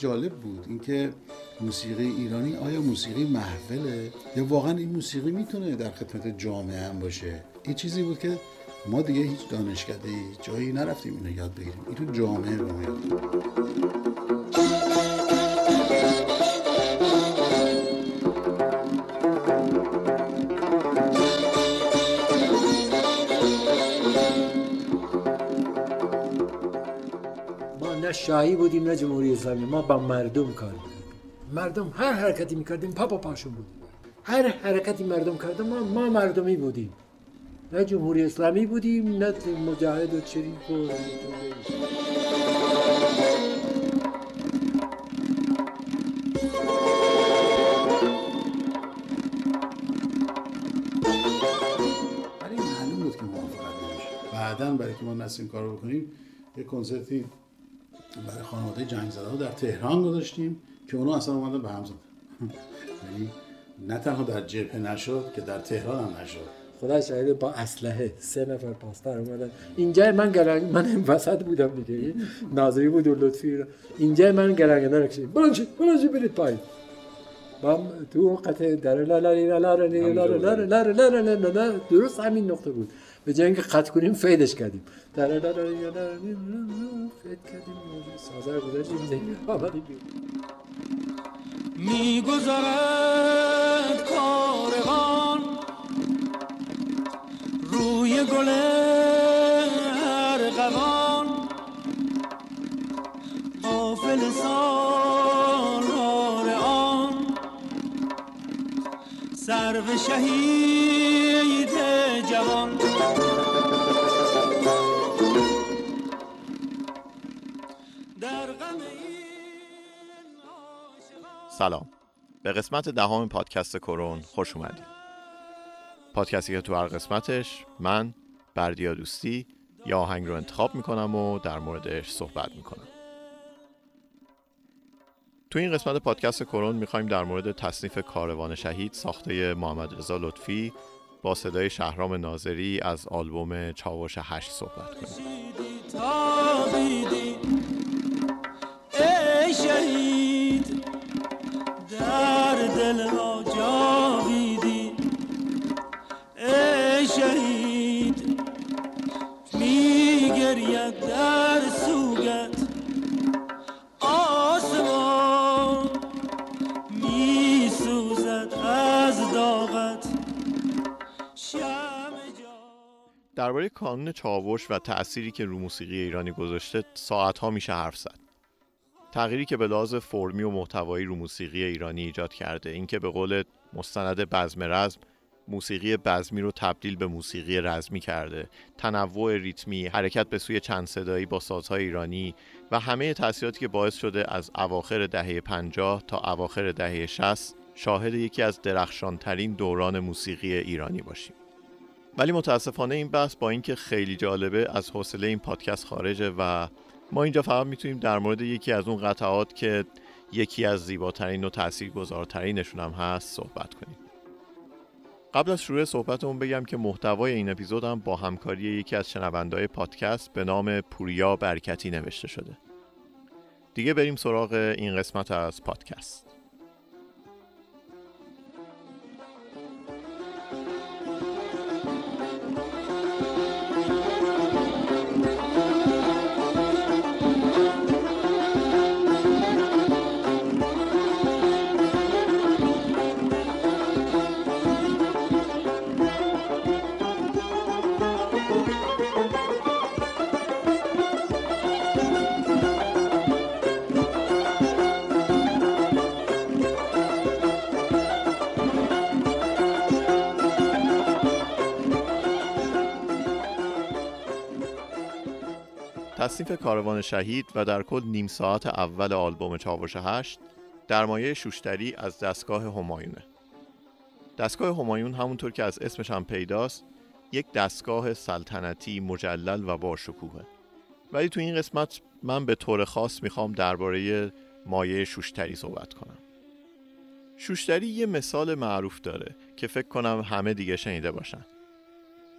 جالب بود اینکه موسیقی ایرانی آیا موسیقی محفله؟ یا واقعا این موسیقی می‌تونه در خدمت جامعه هم باشه؟ این چیزی بود که ما دیگه هیچ دانشکده جایی نرفتیم اینو یاد بگیریم. این تو جامعه یاد ما نه شاهی بودیم نه جمهوری اسلامی. ما با مردم کار می‌کردیم. مردم هر حرکتی می‌کردیم پا پاشون بود هر حرکتی مردم کردم ما, ما مردمی بودیم. نه جمهوری اسلامی بودیم نه مجاهد و چریک و بعدا برای که ما نسیم کار رو بکنیم یه کنسرتی برای خانواده جنگ زده در تهران گذاشتیم که اونا اصلا اومدن به هم زدن یعنی نه تنها در جبهه نشد که در تهران هم نشد خدا شاید با اسلحه سه نفر پاسدار اومدن اینجا من گرنگ من وسط بودم دیگه ناظری بود و لطفی را. اینجا من گرنگدار کشید بلند شید بلند شید برید پایین با تو قطعه در لا لا لا لا لا لا لا لا لا لا لا درست همین نقطه بود به جای اینکه قطع کنیم فیدش کردیم. در فید کردیم سازر گذاشتیم زنگ آمدیم میگذرد کاروان روی گل ارغوان غافل سالار سرو شهید جوان. در غم سلام. به قسمت دهم پادکست کرون خوش اومدید. پادکستی که تو هر قسمتش من بردیا دوستی یا آهنگ رو انتخاب می‌کنم و در موردش صحبت می‌کنم. تو این قسمت پادکست کرون می‌خوایم در مورد تصنیف کاروان شهید ساخته محمد رضا لطفی با صدای شهرام ناظری از آلبوم چاوش هشت صحبت کنیم. شهید درباره کانون چاوش و تأثیری که رو موسیقی ایرانی گذاشته ساعتها میشه حرف زد. تغییری که به لحاظ فرمی و محتوایی رو موسیقی ایرانی ایجاد کرده. اینکه به قول مستند بزم رزم موسیقی بزمی رو تبدیل به موسیقی رزمی کرده. تنوع ریتمی حرکت به سوی چند صدایی با سازهای ایرانی و همه تأثیراتی که باعث شده از اواخر دهه 50 تا اواخر دهه 60 شاهد یکی از درخشانترین دوران موسیقی ایرانی باشیم. ولی متاسفانه این بحث با اینکه خیلی جالبه از حوصله این پادکست خارجه و ما اینجا فقط می‌تونیم در مورد یکی از اون قطعات که یکی از زیباترین و تاثیرگذارترینشون هم هست صحبت کنیم. قبل از شروع صحبتمون بگم که محتوای این اپیزود هم با همکاری یکی از شنوندهای پادکست به نام پوریا برکتی نوشته شده. دیگه بریم سراغ این قسمت از پادکست. تصنیف کاروان شهید و در کل نیم ساعت اول آلبوم چاوش هشت در مایه شوشتری از دستگاه همایونه. دستگاه همایون همونطور که از اسمش هم پیداست یک دستگاه سلطنتی مجلل و باشکوهه. ولی تو این قسمت من به طور خاص می‌خوام درباره مایه شوشتری صحبت کنم. شوشتری یه مثال معروف داره که فکر کنم همه دیگه شنیده باشن.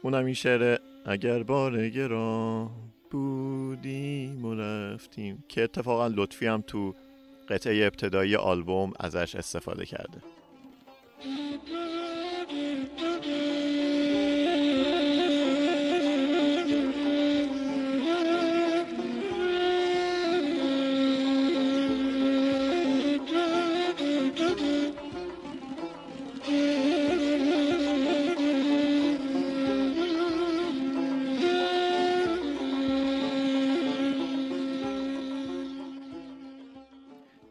اونم این شعر اگر بار گران بودیم و رفتیم. که اتفاقا لطفی هم تو قطعه ابتدایی آلبوم ازش استفاده کرده.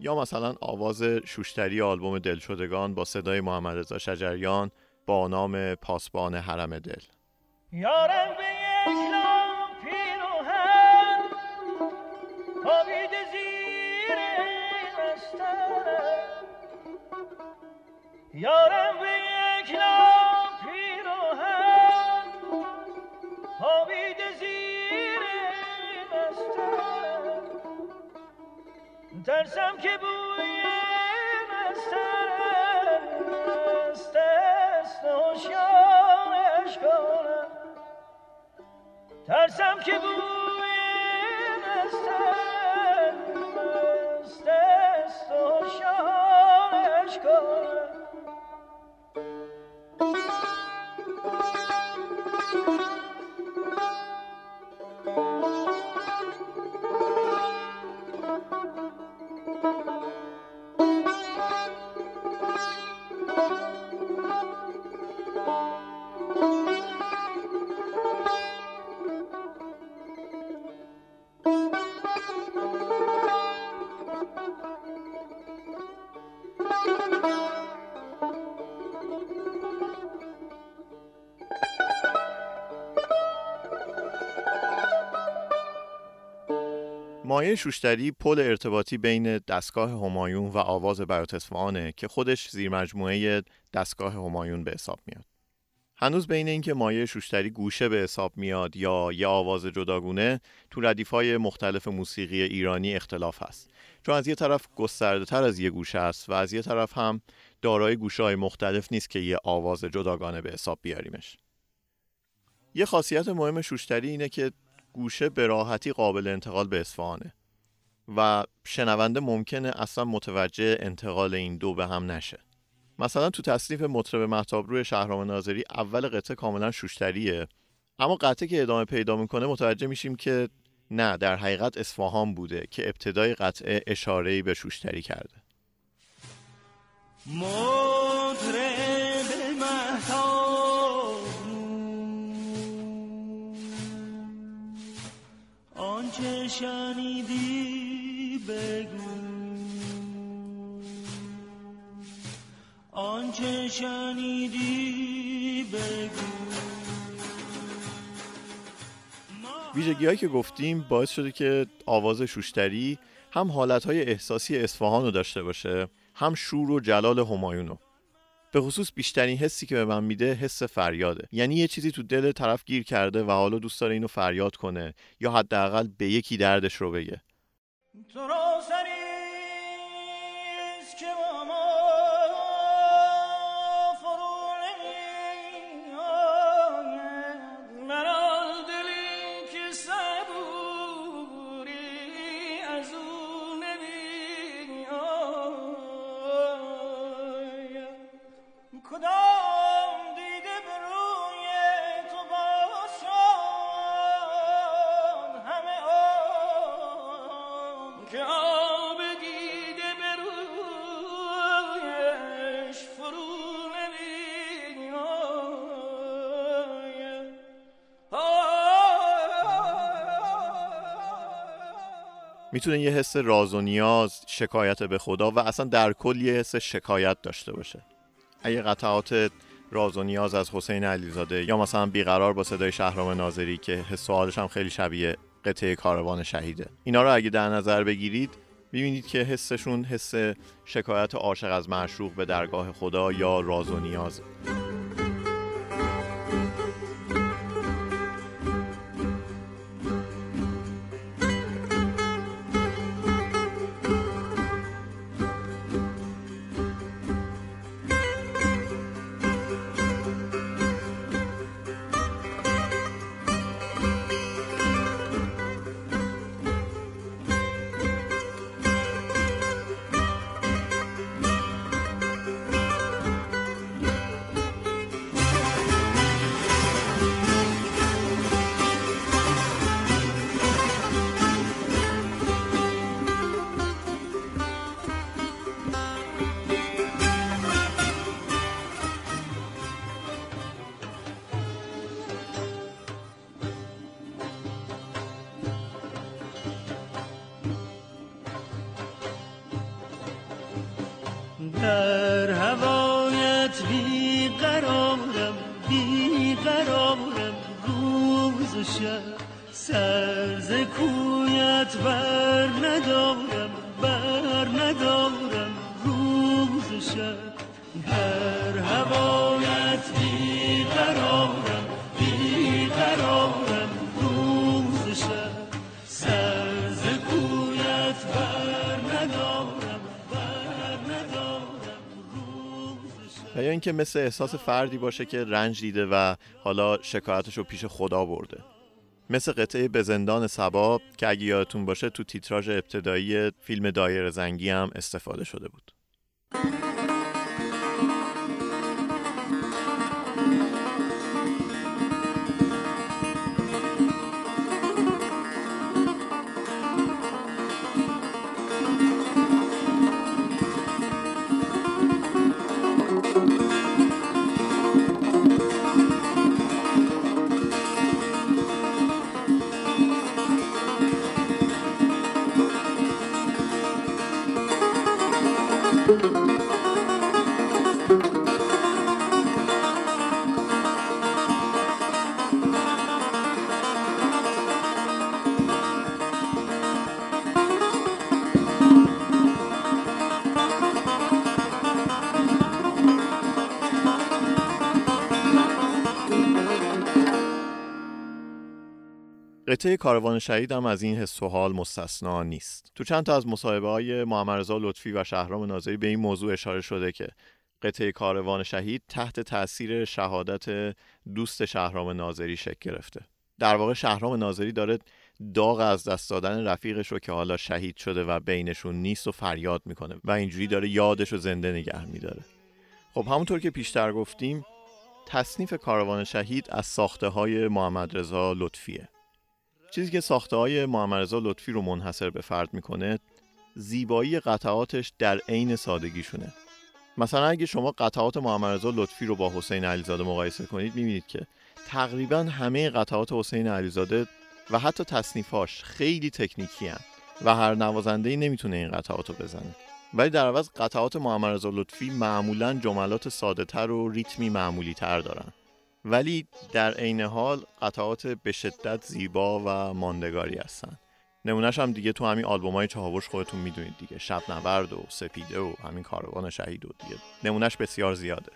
یا مثلا آواز شوشتری آلبوم دلشدگان با صدای محمد رضا شجریان با نام پاسبان حرم دل. یارم ترسم که بوی بسترم است. است آشیانش کنم. ترسم که بوی مایه شوشتری پل ارتباطی بین دستگاه همایون و آواز برات اصفهانه که خودش زیر مجموعه دستگاه همایون به حساب میاد. هنوز بین اینکه مایه شوشتری گوشه به حساب میاد یا یه آواز جداگونه تو ردیفهای مختلف موسیقی ایرانی اختلاف هست. چون از یه طرف گسترده تر از یه گوشه است و از یه طرف هم دارای گوشه های مختلف نیست که یه آواز جداگانه به حساب بیاریمش. یه خاصیت مهم شوشتری اینه که گوشه به راحتی قابل انتقال به اصفهانه و شنونده ممکنه اصلا متوجه انتقال این دو به هم نشه. مثلا تو تصنیف مطرب محتابرو شهرام ناظری اول قطعه کاملا شوشتریه اما قطعه که ادامه پیدا می‌کنه متوجه میشیم که نه در حقیقت اصفهان بوده که ابتدای قطعه اشاره‌ای به شوشتری کرده. مطرب مهتاب آنچه شنیدی بگو. آنچه شنیدی بگو. ویژگی هایی که گفتیم باعث شده که آواز شوشتری هم حالتهای احساسی اصفهان رو داشته باشه هم شور و جلال همایونو به خصوص بیشترین حسی که به من میده حس فریاده. یعنی یه چیزی تو دل طرف گیر کرده و حالا دوست داره اینو فریاد کنه یا حداقل به یکی دردش رو بگه. می‌تونه یه حس راز و نیاز شکایت به خدا و اصلا در کل یه حس شکایت داشته باشه. اگه قطعات راز و نیاز از حسین علیزاده یا مثلا بیقرار با صدای شهرام ناظری که حس و حالش هم خیلی شبیه قطعه کاروان شهیده. اینا رو اگه در نظر بگیرید می‌بینید که حسشون حس شکایت عاشق از معشوق به درگاه خدا یا راز و نیازه بیقرارم بیقرارم روز و شب. سر ز کویت بر ندارم. اینکه مثل احساس فردی باشه که رنج دیده و حالا شکایتش رو پیش خدا برده. مثل قطعه به زندان سبا که اگه یادتون باشه تو تیتراژ ابتدایی فیلم دایر زنگی هم استفاده شده بود. قطعه کاروان شهید هم از این حس و حال مستثنا نیست. تو چند تا از مصاحبه های محمد لطفی و شهرام ناظری به این موضوع اشاره شده که قطعه کاروان شهید تحت تاثیر شهادت دوست شهرام ناظری شکل گرفته. در واقع شهرام ناظری داره داغ از دست دادن رفیقش رو که حالا شهید شده و بینشون نیست و فریاد می‌کنه و اینجوری داره یادش رو زنده نگه میداره. خب همونطور که پیشتر گفتیم تصنیف کاروان شهید از ساخته های محمد رضا لطفیه. چیزی که ساخته های محمد لطفی رو منحصر به فرد می‌کنه زیبایی قطعاتش در عین سادگیشونه. مثلا اگه شما قطعات محمد لطفی رو با حسین علیزاده مقایسه کنید می‌بینید که تقریبا همه قطعات حسین علیزاده و حتی تصنیفاش خیلی تکنیکی هن و هر نوازنده ای نمی‌تونه این قطعات رو بزنه. ولی در عوض قطعات محمد لطفی معمولا جملات ساده تر و ریتمی معمولی تر دارن. ولی در عین حال قطعات به شدت زیبا و ماندگاری هستن. نمونهش هم دیگه تو همین آلبوم های چهاوش خودتون می‌دونید دیگه. شب نبرد و سپیده و همین کاروان شهید و دیگه. نمونهش بسیار زیاده.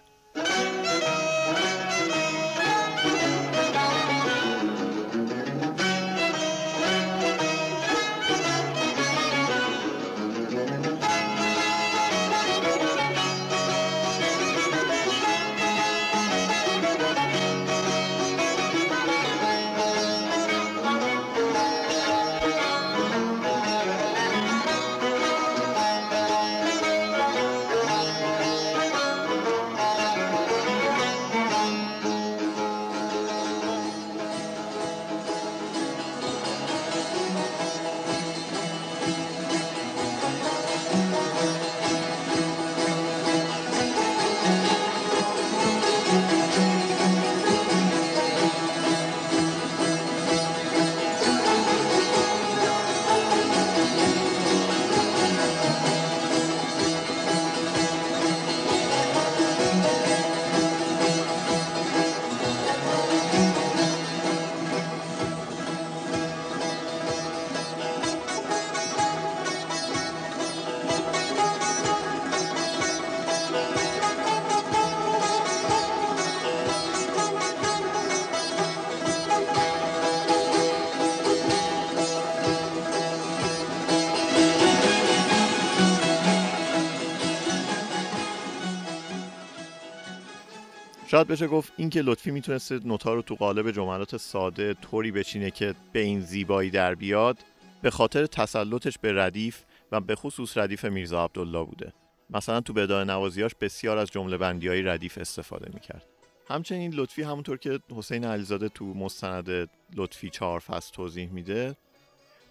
شاید بشه گفت اینکه لطفی می‌تونسته نوتا رو تو قالب جملات ساده طوری بچینه که به این زیبایی در بیاد به خاطر تسلطش به ردیف و به خصوص ردیف میرزا عبدالله بوده. مثلا تو بدای نوازیاش بسیار از جمله بندی های ردیف استفاده می‌کرد. همچنین لطفی همونطور که حسین علیزاده تو مستند لطفی چهار فصل توضیح میده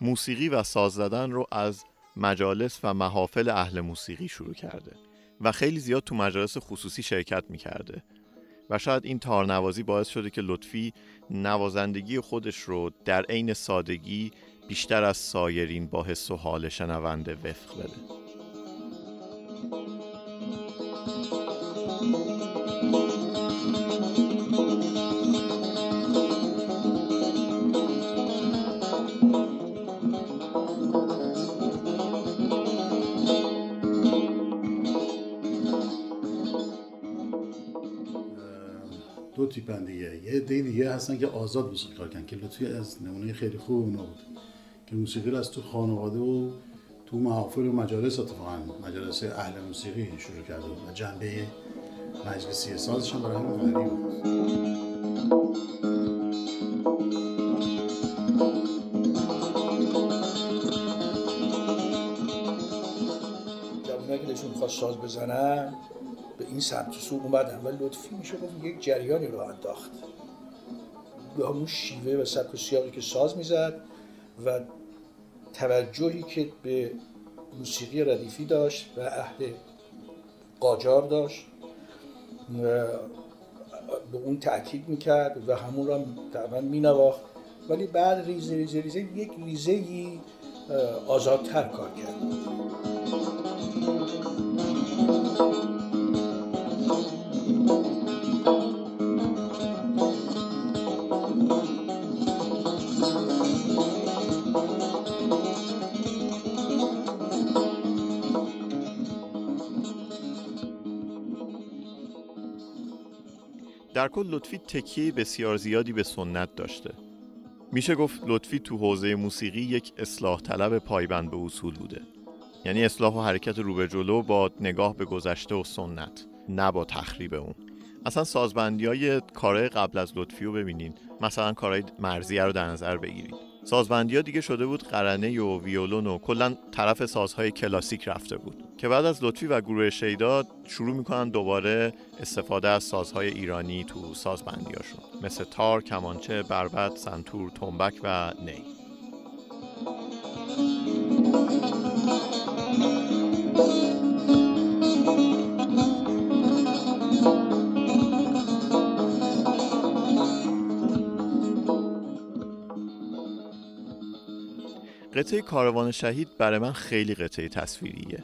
موسیقی و ساز زدن رو از مجالس و محافل اهل موسیقی شروع کرده و خیلی زیاد تو مجالس خصوصی شرکت می‌کرده. و شاید این تارنوازی باعث شده که لطفی نوازندگی خودش رو در عین سادگی بیشتر از سایرین با حس و حال شنونده وفق بده. تیپن دیگه یه. عده دیگه هستن که آزاد موسیقی کار کردن که لطفی از نمونه خیلی خوب اونا بود. که موسیقی از تو خانواده و تو محافل و مجالس اتفاقا مجالس اهل موسیقی شروع کرده و جنبه مجلسی سازش هم برای همین غنی بود. که دلشون می‌خواد ساز بزنن به این سمت و سو اومدن و لطفی میشه گفت یک جریانی رو انداخت. به همون شیوه و سبک سیاقی که ساز می‌زد و توجهی که به موسیقی ردیفی داشت و اهل قاجار داشت به اون تاکید می‌کرد و همون را تقریبا مینواخت. ولی بعد ریزه ریزه ریزه یک ریزه آزادتر کار کرد. در کل لطفی تکیه بسیار زیادی به سنت داشته. میشه گفت لطفی تو حوزه موسیقی یک اصلاح طلب پایبند به اصول بوده. یعنی اصلاح و حرکت رو به جلو با نگاه به گذشته و سنت نه با تخریب اون. اصلا سازبندی های کارهای قبل از لطفی رو ببینین. مثلا کارهای مرزیه رو در نظر بگیرید. سازبندی ها دیگه شده بود قرنه و ویولون و کلا طرف سازهای کلاسیک رفته بود. که بعد از لطفی و گروه شیدا شروع می‌کنن دوباره استفاده از سازهای ایرانی تو سازبندیاشون مثل تار، کمانچه، بربط، سنتور، تنبک و نی. قطعه کاروان شهید برای من خیلی قطعه تصویریه.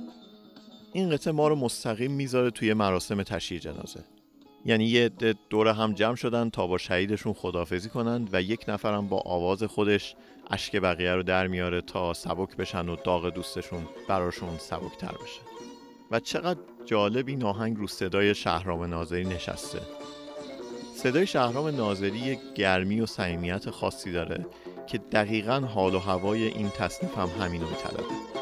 این قطعه ما رو مستقیم می‌ذاره توی مراسم تشییع جنازه. یعنی یه عده دور هم جمع شدن تا با شهیدشون خدافزی کنند و یک نفرم با آواز خودش اشک بقیه رو در میاره تا سبک بشن و داغ دوستشون براشون سبکتر بشه. و چقدر جالب این آهنگ رو صدای شهرام ناظری نشسته. صدای شهرام ناظری یک گرمی و صمیمیت خاصی داره که دقیقا حال و هوای این تصنیف هم همینو میطلبه.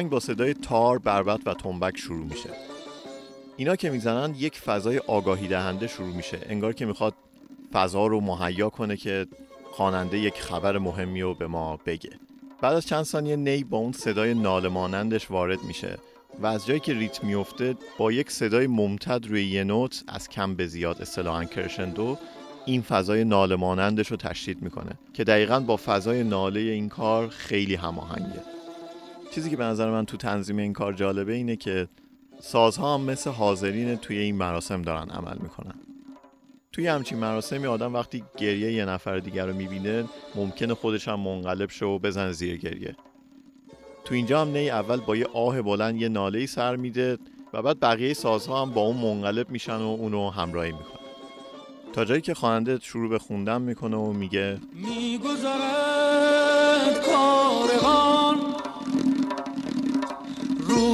آهنگ با صدای تار، بربط و تنبک شروع میشه. اینا که می‌زنن یک فضای آگاهی دهنده شروع میشه. انگار که می‌خواد فضا رو مهیا کنه که خواننده یک خبر مهمی رو به ما بگه. بعد از چند ثانیه نی با اون صدای ناله مانندش وارد میشه و از جایی که ریتم میفته با یک صدای ممتد روی یه نوت از کم به زیاد اصطلاحاً کرشندو این فضای ناله مانندش رو تشدید می‌کنه که دقیقا با فضای ناله این کار خیلی هماهنگه. چیزی که به نظر من تو تنظیم این کار جالبه اینه که سازها هم مثل حاضرین توی این مراسم دارن عمل می‌کنن. توی همچین مراسمی آدم وقتی گریه یه نفر دیگر رو می‌بینه ممکنه خودش هم منقلب شه و بزن زیر گریه. تو اینجا هم نی اول با یه آه بلند یه ناله سر میده و بعد بقیه سازها هم با اون منقلب میشن و اونو همراهی می‌کنن. تا جایی که خواننده شروع به خوندن می‌کنه و میگه میگذرد کاروان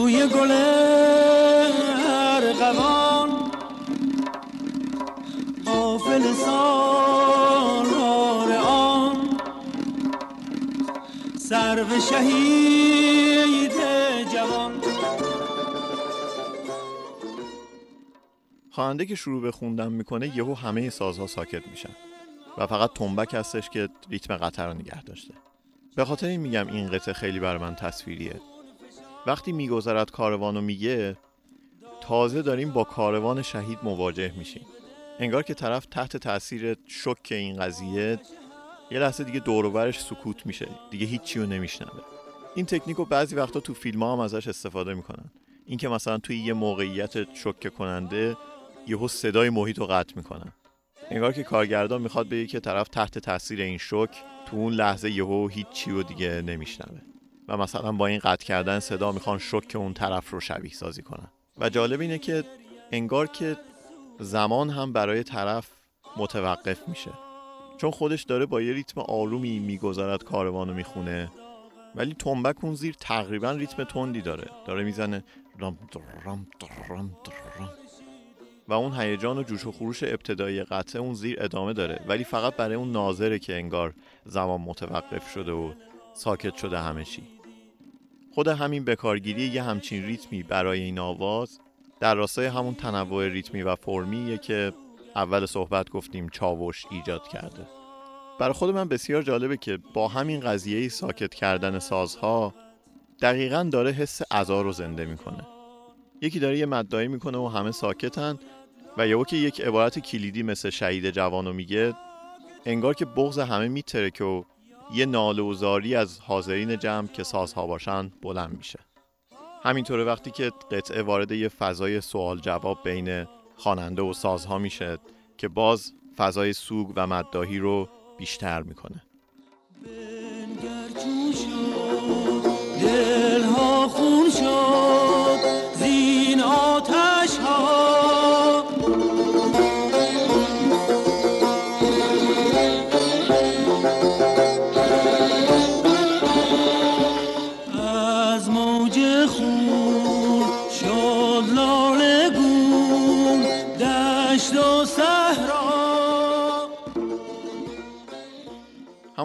روی گل ارغوان قافل سالار آن. سرو شهید جوان. خواننده که شروع به خوندن می‌کنه یهو همه سازها ساکت میشن و فقط تنبک هستش که ریتم قطر رو نگه داشته. به خاطر این میگم این قطعه خیلی بر من تصویریه. وقتی میگذرد کاروانو میگه تازه داریم با کاروان شهید مواجه میشیم. انگار که طرف تحت تاثیر شک این قضیه یه لحظه دیگه دور و برش سکوت میشه. دیگه هیچی رو نمیشنوه. این تکنیک رو بعضی وقتا تو فیلم ها هم ازش استفاده می‌کنن. اینکه مثلا توی یه موقعیت شوکه کننده یهو صدای محیط رو قطع می‌کنن. انگار که کارگردان می‌خواد بگه که طرف تحت تاثیر این شوک تو اون لحظه یهو هیچی دیگه نمیشنوه. و مثلا با این قطع کردن صدا می‌خوان شوک اون طرف رو شبیه سازی کنن. و جالب اینه که انگار که زمان هم برای طرف متوقف میشه. چون خودش داره با یه ریتم آرومی می‌گذارد کاروانو می‌خونه ولی تنبک اون زیر تقریبا ریتم تندی داره. داره می‌زنه رام درام درام درام و اون هیجان و جوش و خروش ابتدایی قطعه اون زیر ادامه داره. ولی فقط برای اون ناظره که انگار زمان متوقف شده و ساکت شده همه چی. خود همین بکارگیری یه همچین ریتمی برای این آواز در راستای همون تنوع ریتمی و فرمیه که اول صحبت گفتیم چاوش ایجاد کرده. برای خود من بسیار جالبه که با همین قضیه ساکت کردن سازها دقیقا داره حس عزا رو زنده می‌کنه. یکی داره یه مدایی می‌کنه و همه ساکتن و یهو که یک عبارت کلیدی مثل شهید جوانو میگه انگار که بغض همه میترکه و یه ناله و زاری از حاضرین جمع که سازها باشن بلند میشه. همینطوره وقتی که قطعه وارد یه فضای سوال جواب بین خواننده و سازها میشه که باز فضای سوگ و مداهی رو بیشتر می‌کنه. دلها خون شد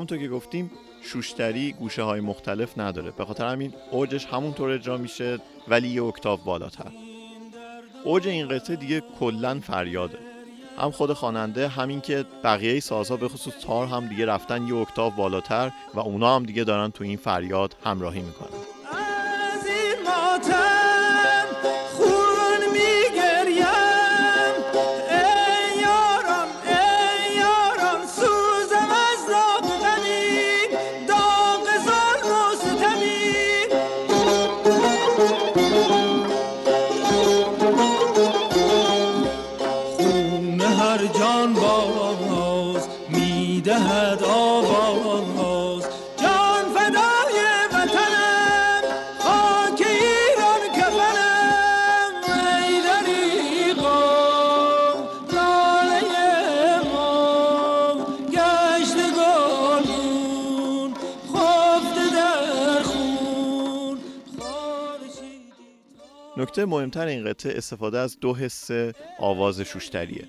همونطور که گفتیم شوشتری گوشه های مختلف نداره. به خاطر همین اوجش همونطور اجرا میشه ولی یه اکتاف بالاتر. اوج این قطعه دیگه کلا فریاده. هم خود خواننده همین که بقیه سازها به خصوص تار هم دیگه رفتن یه اکتاف بالاتر و اونا هم دیگه دارن تو این فریاد همراهی می‌کنن. نکته مهمتر این قطعه استفاده از دو حس آواز شوشتریه.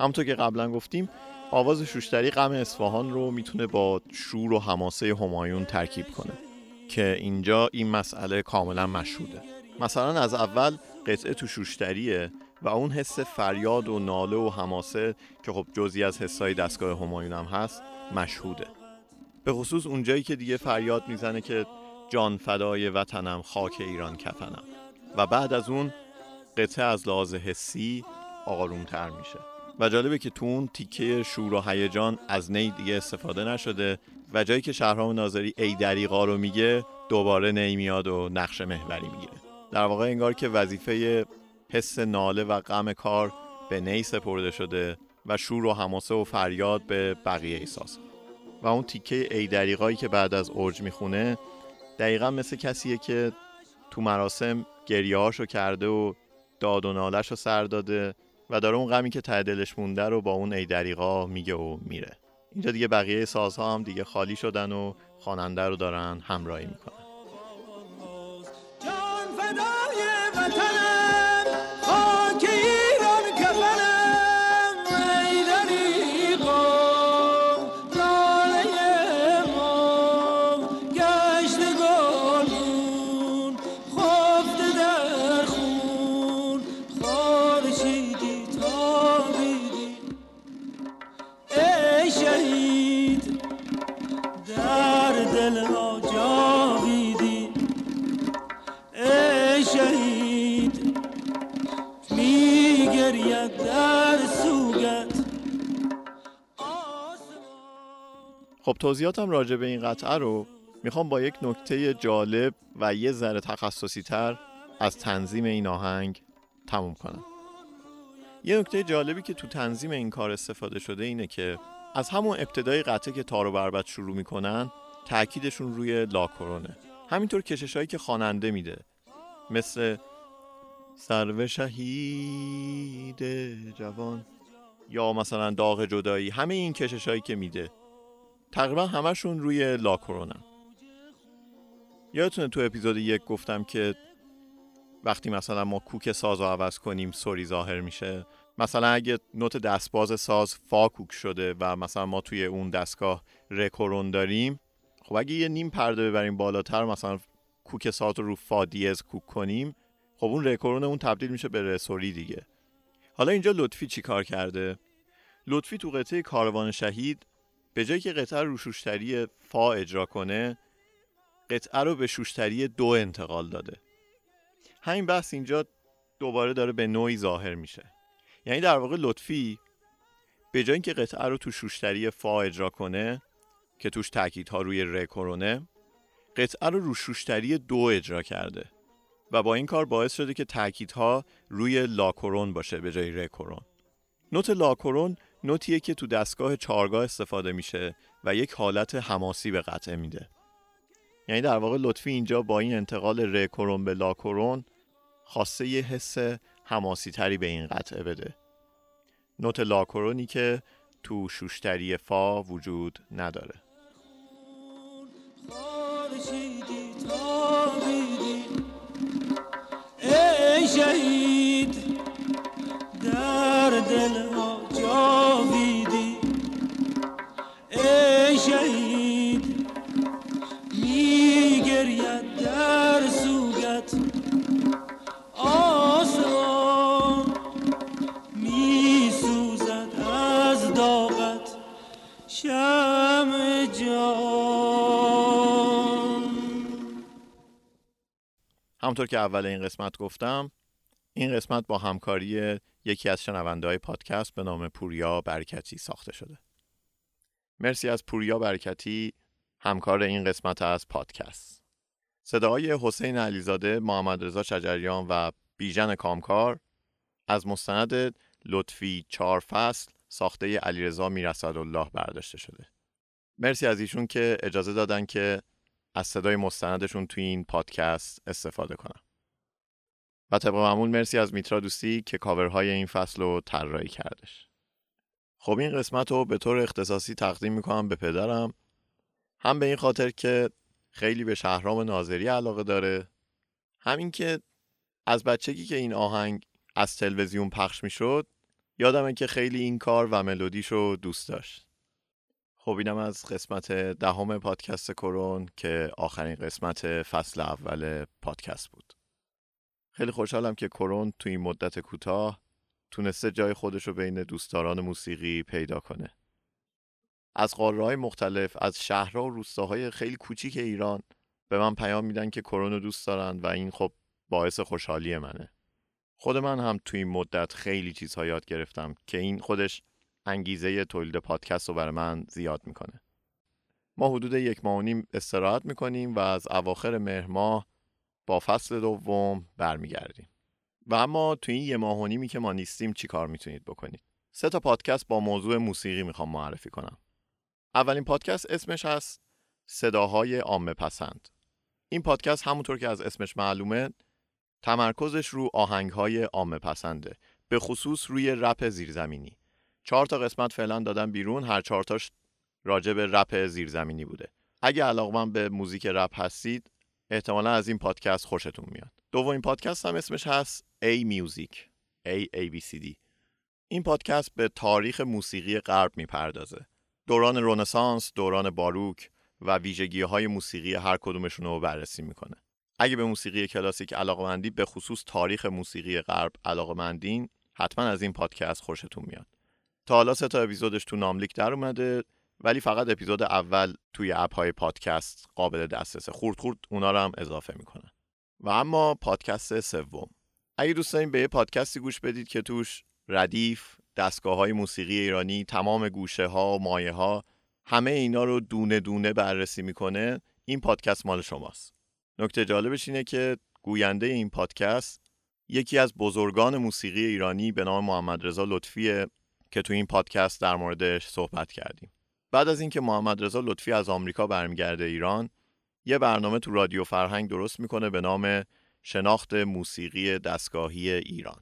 همونطور که قبلا گفتیم آواز شوشتری غم اصفهان رو می‌تونه با شور و حماسه همایون ترکیب کنه که اینجا این مسئله کاملا مشهوده. مثلا از اول قطعه تو شوشتریه و اون حس فریاد و ناله و حماسه که خب جزی از حسای دستگاه همایون هم هست مشهوده. به خصوص اونجایی که دیگه فریاد می‌زنه که جان فدای وطنم خاک ایران کفنم. و بعد از اون قطعه از لحاظ حسی آرومتر میشه. و جالبه که تو اون تیکه شور و هیجان از نی دیگه استفاده نشده و جایی که شهرام ناظری ای دریغا رو میگه دوباره نی میاد و نقش محوری می‌گیره. در واقع انگار که وظیفه حس ناله و غم کار به نی سپرده شده و شور و حماسه و فریاد به بقیه احساس. و اون تیکه ای دریغایی که بعد از اوج می‌خونه دقیقا مثل کسیه که تو مراسم گریهاشو کرده و داد و نالش رو سر داده و داره اون غمی که ته دلش مونده رو با اون ای دریغا میگه و میره. اینجا دیگه بقیه سازها هم دیگه خالی شدن و خواننده رو دارن همراهی می‌کنن. خب توضیحاتم راجع به این قطعه رو می‌خوام با یک نکته جالب و یه ذره تخصصی تر از تنظیم این آهنگ تموم کنم. یه نکته جالبی که تو تنظیم این کار استفاده شده اینه که از همون ابتدای قطعه که تار و بربط شروع می‌کنن تاکیدشون روی لاکرونه. همینطور کشش هایی که خواننده میده. مثل سرو شهید جوان یا مثلا داغ جدایی. همه این کشش هایی که میده. تقریبا همشون روی لاکرونن یادتونه تو اپیزود یک گفتم که وقتی مثلا ما کوک ساز رو عوض کنیم سوری ظاهر میشه. مثلا اگه نوت دستباز ساز فا کوک شده و مثلا ما توی اون دستگاه رکورون داریم خب اگه یه نیم پرده ببریم بالاتر مثلا کوک ساز رو رو فا دیز کوک کنیم خب اون رکورون اون تبدیل میشه به رسوری دیگه. حالا اینجا لطفی چی کار کرده؟ لطفی تو قطعه کاروان شهید به جایی که قطعه رو شوشتری فا اجرا کنه قطعه رو به شوشتری دو انتقال داده. همین بحث اینجا دوباره داره به نوعی ظاهر میشه. یعنی در واقع لطفی به جای اینکه قطعه رو تو شوشتری فا اجرا کنه که توش تاکیدها روی ر کرونه قطعه رو رو شوشتری دو اجرا کرده. و با این کار باعث شده که تاکیدها روی لاکورون باشه به جای رکورون نوت لاکورون نوتیه که تو دستگاه چارگاه استفاده میشه و یک حالت حماسی به قطعه میده. یعنی در واقع لطفی اینجا با این انتقال رکورون به لاکورون خواسته یه حس حماسی تری به این قطعه بده. نوت لاکورونی که تو شوشتری فا وجود نداره. ای همونطور که اول این قسمت گفتم این قسمت با همکاری یکی از شنونده های پادکست به نام پوریا برکتی ساخته شده مرسی از پوریا برکتی همکار این قسمت از پادکست صداهای حسین علیزاده، محمد رضا شجریان و بیژن کامکار از مستند لطفی چهار فصل ساخته علیرضا میرسدالله برداشته شده. مرسی از ایشون که اجازه دادن که از صدای مستندشون توی این پادکست استفاده کنم. و طبق معمول مرسی از میترا دوستی که کاورهای این فصل رو طراحی کردش. خب این قسمت رو به طور اختصاصی تقدیم می‌کنم به پدرم هم به این خاطر که خیلی به شهرام ناظری علاقه داره همین که از بچگی که این آهنگ از تلویزیون پخش می‌شد یادمه که خیلی این کار و ملودیش رو دوست داشت خب اینم از قسمت دهم پادکست کرون که آخرین قسمت فصل اول پادکست بود. خیلی خوشحالم که کرون تو این مدت کوتاه تونسته جای خودش رو بین دوستداران موسیقی پیدا کنه. از قاره مختلف از شهرها و روستاهای خیلی کوچیک ایران به من پیام میدن که کرون رو دوست دارن و این خب باعث خوشحالی منه. خود من هم تو این مدت خیلی چیزها یاد گرفتم که این خودش انگیزه تولید پادکست رو برای من زیاد می‌کنه. ما حدود یک ماه و نیم استراحت می‌کنیم و از اواخر مهر ماه با فصل دوم برمیگردیم. و اما تو این یه ماه و نیمی که ما نیستیم چی کار می‌تونید بکنید؟ سه تا پادکست با موضوع موسیقی می‌خوام معرفی کنم. اولین پادکست اسمش هست صداهای عامه پسند این پادکست همونطور که از اسمش معلومه تمرکزش رو آهنگهای عامه پسنده به خصوص روی رپ زیرزمینی. چهار تا قسمت فعلا دادن بیرون هر چهار تاش راجع به رپ زیرزمینی بوده اگه علاقمند به موزیک رپ هستید احتمالا از این پادکست خوشتون میاد دومین پادکست هم اسمش هست A Music A A B C D این پادکست به تاریخ موسیقی غرب می‌پردازه دوران رونسانس، دوران باروک و ویژگی های موسیقی هر کدومشون رو بررسی می‌کنه. اگه به موسیقی کلاسیک علاقمندی به خصوص تاریخ موسیقی غرب علاقمندین حتما از این پادکست خوشتون میاد. تا حالا سه تا اپیزودش تو ناملیک در اومده ولی فقط اپیزود اول توی اپ های پادکست قابل دسترسه. خورد خورد اونا رو هم اضافه می‌کنن. و اما پادکست سوم. اگه دوست دارین به یه پادکستی گوش بدید که توش ردیف، دستگاه های موسیقی ایرانی تمام گوشه ها و مایه ها همه اینا رو دونه دونه بررسی می‌کنه این پادکست مال شماست نکته جالبش اینه که گوینده این پادکست یکی از بزرگان موسیقی ایرانی به نام محمد رضا لطفیه که تو این پادکست در موردش صحبت کردیم. بعد از اینکه محمد رضا لطفی از آمریکا برمیگرده ایران یه برنامه تو رادیو فرهنگ درست می‌کنه به نام شناخت موسیقی دستگاهی ایران.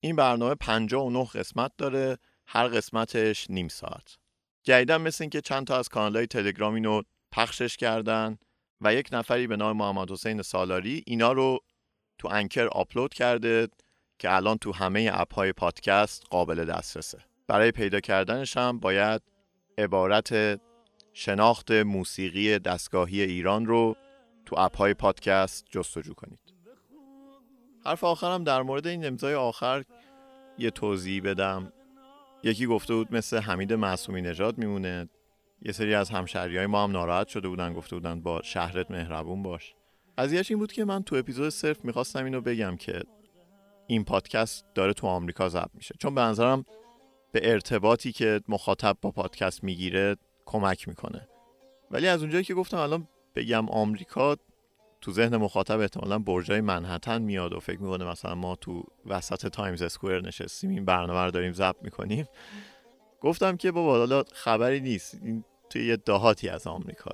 این برنامه 59 قسمت داره هر قسمتش نیم ساعت. جدیدا مثل اینکه چند تا از کانال های تلگرام اینو پخشش کردن و یک نفری به نام محمد حسین سالاری اینا رو تو انکر آپلود کرده که الان تو همه اپ های پادکست قابل دسترسه. برای پیدا کردنش هم باید عبارت شناخت موسیقی دستگاهی ایران رو تو اپ های پادکست جستجو کنید. حرف آخرم در مورد این امضای آخر یه توضیح بدم. یکی گفته بود مثل حمید معصومی نژاد میمونه. یه سری از همشهری های ما هم ناراحت شده بودن گفته بودن با شهرت مهربون باش. قضیهش این بود که من تو اپیزود صفر می‌خواستم اینو بگم که این پادکست داره تو آمریکا ضبط میشه. چون به نظرم به ارتباطی که مخاطب با پادکست می‌گیره کمک می‌کنه. ولی از اونجایی که گفتم الان بگم آمریکا تو ذهن مخاطب احتمالا برجای منهتن میاد و فکر می‌کنه مثلا ما تو وسط تایمز اسکوئر نشستیم این برنامه رو داریم ضبط می‌کنیم. گفتم که بابا حالا خبری نیست. این توی یه دهاتی از آمریکا.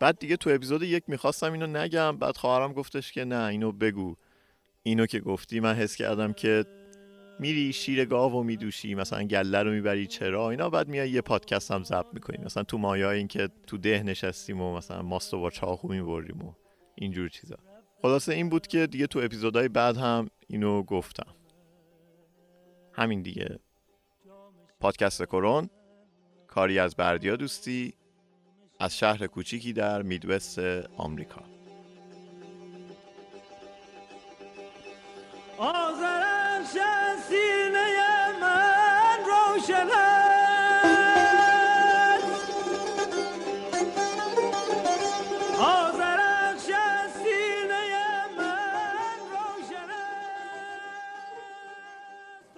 بعد دیگه تو اپیزود یک می‌خواستم اینو نگم بعد خواهرم گفتش که نه اینو بگو. اینو که گفتی من حس کردم که میری شیر گاو و میدوشی مثلا گله رو می‌بری چرا؟ اینا بعد میای یه پادکست هم ضبط می‌کنیم مثلا تو مایا این که تو ده نشستیم و مثلا ماست و با چاقو می‌بریم و اینجور چیزا. خلاصه این بود که دیگه تو اپیزودهای بعد هم اینو گفتم. همین دیگه. پادکست کرون کاری از بردیا دوستی از شهر کوچیکی در میدوست آمریکا.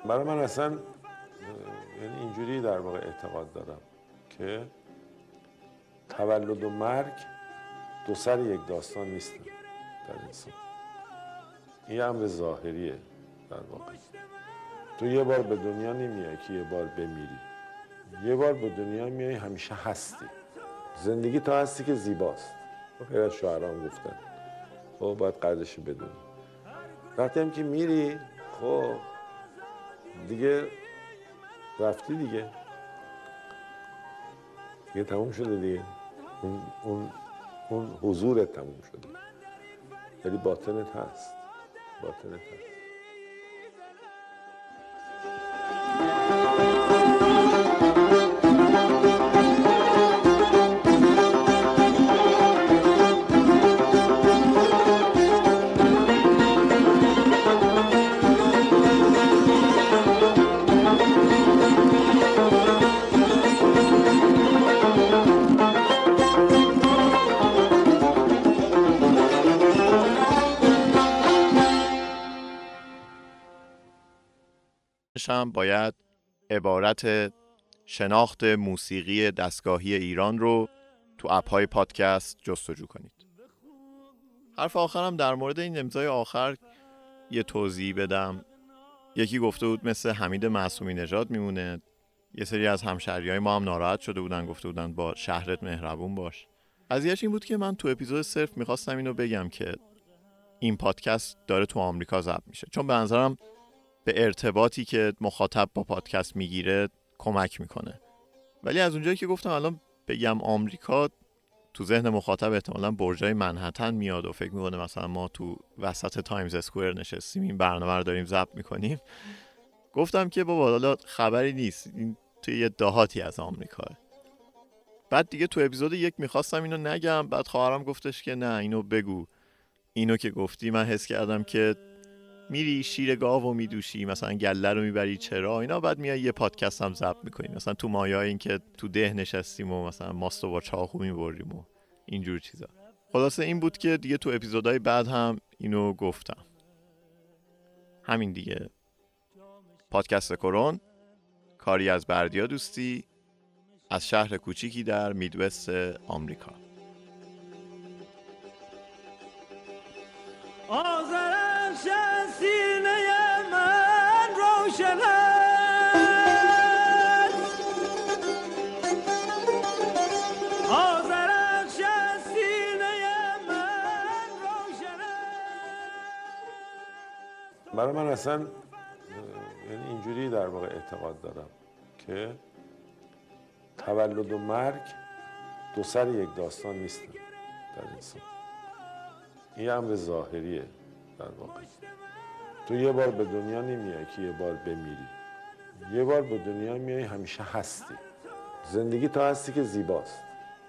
برای من اصلا یعنی اینجوری در واقع اعتقاد دارم که تولد و مرگ دو سر یک داستان نیستن در انسان. این امر ظاهریه در واقع. تو یه بار به دنیا نمیای که یه بار بمیری. یه بار به دنیا میای همیشه هستی. زندگی تا هستی که زیباست. خیلی از شاعران گفتن. خب باید قدرش بدونی. وقتی هم که میری خب دیگه رفتی دیگه. دیگه تموم شده دیگه. اون, اون, اون حضورت تموم شده. ولی باطنت هست. باطنت هست. هم باید عبارت شناخت موسیقی دستگاهی ایران رو تو اپ های پادکست جستجو کنید. حرف آخرم در مورد این امضای آخر یه توضیح بدم. یکی گفته بود مثل حمید معصومی نژاد میمونه. یه سری از همشهری های ما هم ناراحت شده بودن گفته بودن با شهرت مهربون باش. قضیهش این بود که من تو اپیزود صرف می‌خواستم اینو بگم که این پادکست داره تو آمریکا ضبط میشه. چون به نظرم به ارتباطی که مخاطب با پادکست می‌گیره کمک می‌کنه. ولی از اونجایی که گفتم الان بگم آمریکا تو ذهن مخاطب احتمالا برجای منهتن میاد و فکر می‌کنه مثلا ما تو وسط تایمز اسکوئر نشستیم این برنامه رو داریم ضبط می‌کنیم. گفتم که بابا حالا خبری نیست. این توی یه دهاتی از آمریکا. بعد دیگه تو اپیزود یک می‌خواستم اینو نگم بعد خواهرم گفتش که نه اینو بگو. اینو که گفتی من حس کردم که میری شیر گاو و میدوشی مثلا گله رو می‌بری چرا؟ اینا بعد میای یه پادکست هم ضبط می‌کنیم مثلا تو مایا این که تو ده نشستیم و مثلا ماست و با چاقو می‌بریم و اینجور چیزا. خلاصه این بود که دیگه تو اپیزودهای بعد هم اینو گفتم. همین دیگه. پادکست کرون کاری از بردیا دوستی از شهر کوچیکی در میدوست آمریکا. آزرش برای من اصلا یعنی اینجوری در واقع اعتقاد دارم که تولد و مرگ دو سر یک داستان نیستن در انسان. این امر ظاهریه. در واقع تو یه بار به دنیا نمیای که یه بار بمیری. یه بار به دنیا میای همیشه هستی. زندگی تا هستی که زیباست.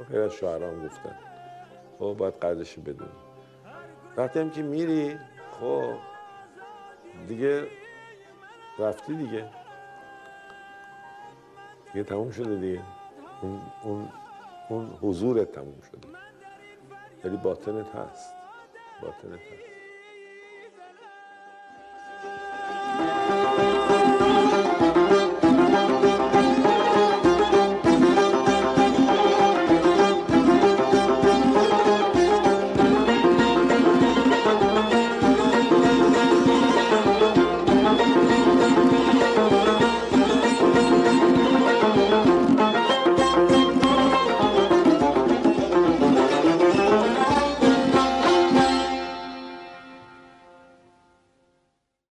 خیلی از گفتن. خب باید قدرش بدونی. وقتی هم که میری خب دیگه رفتی دیگه. دیگه تموم شده دیگه. اون, اون, اون حضورت تموم شده. ولی باطنت هست. باطنت هست.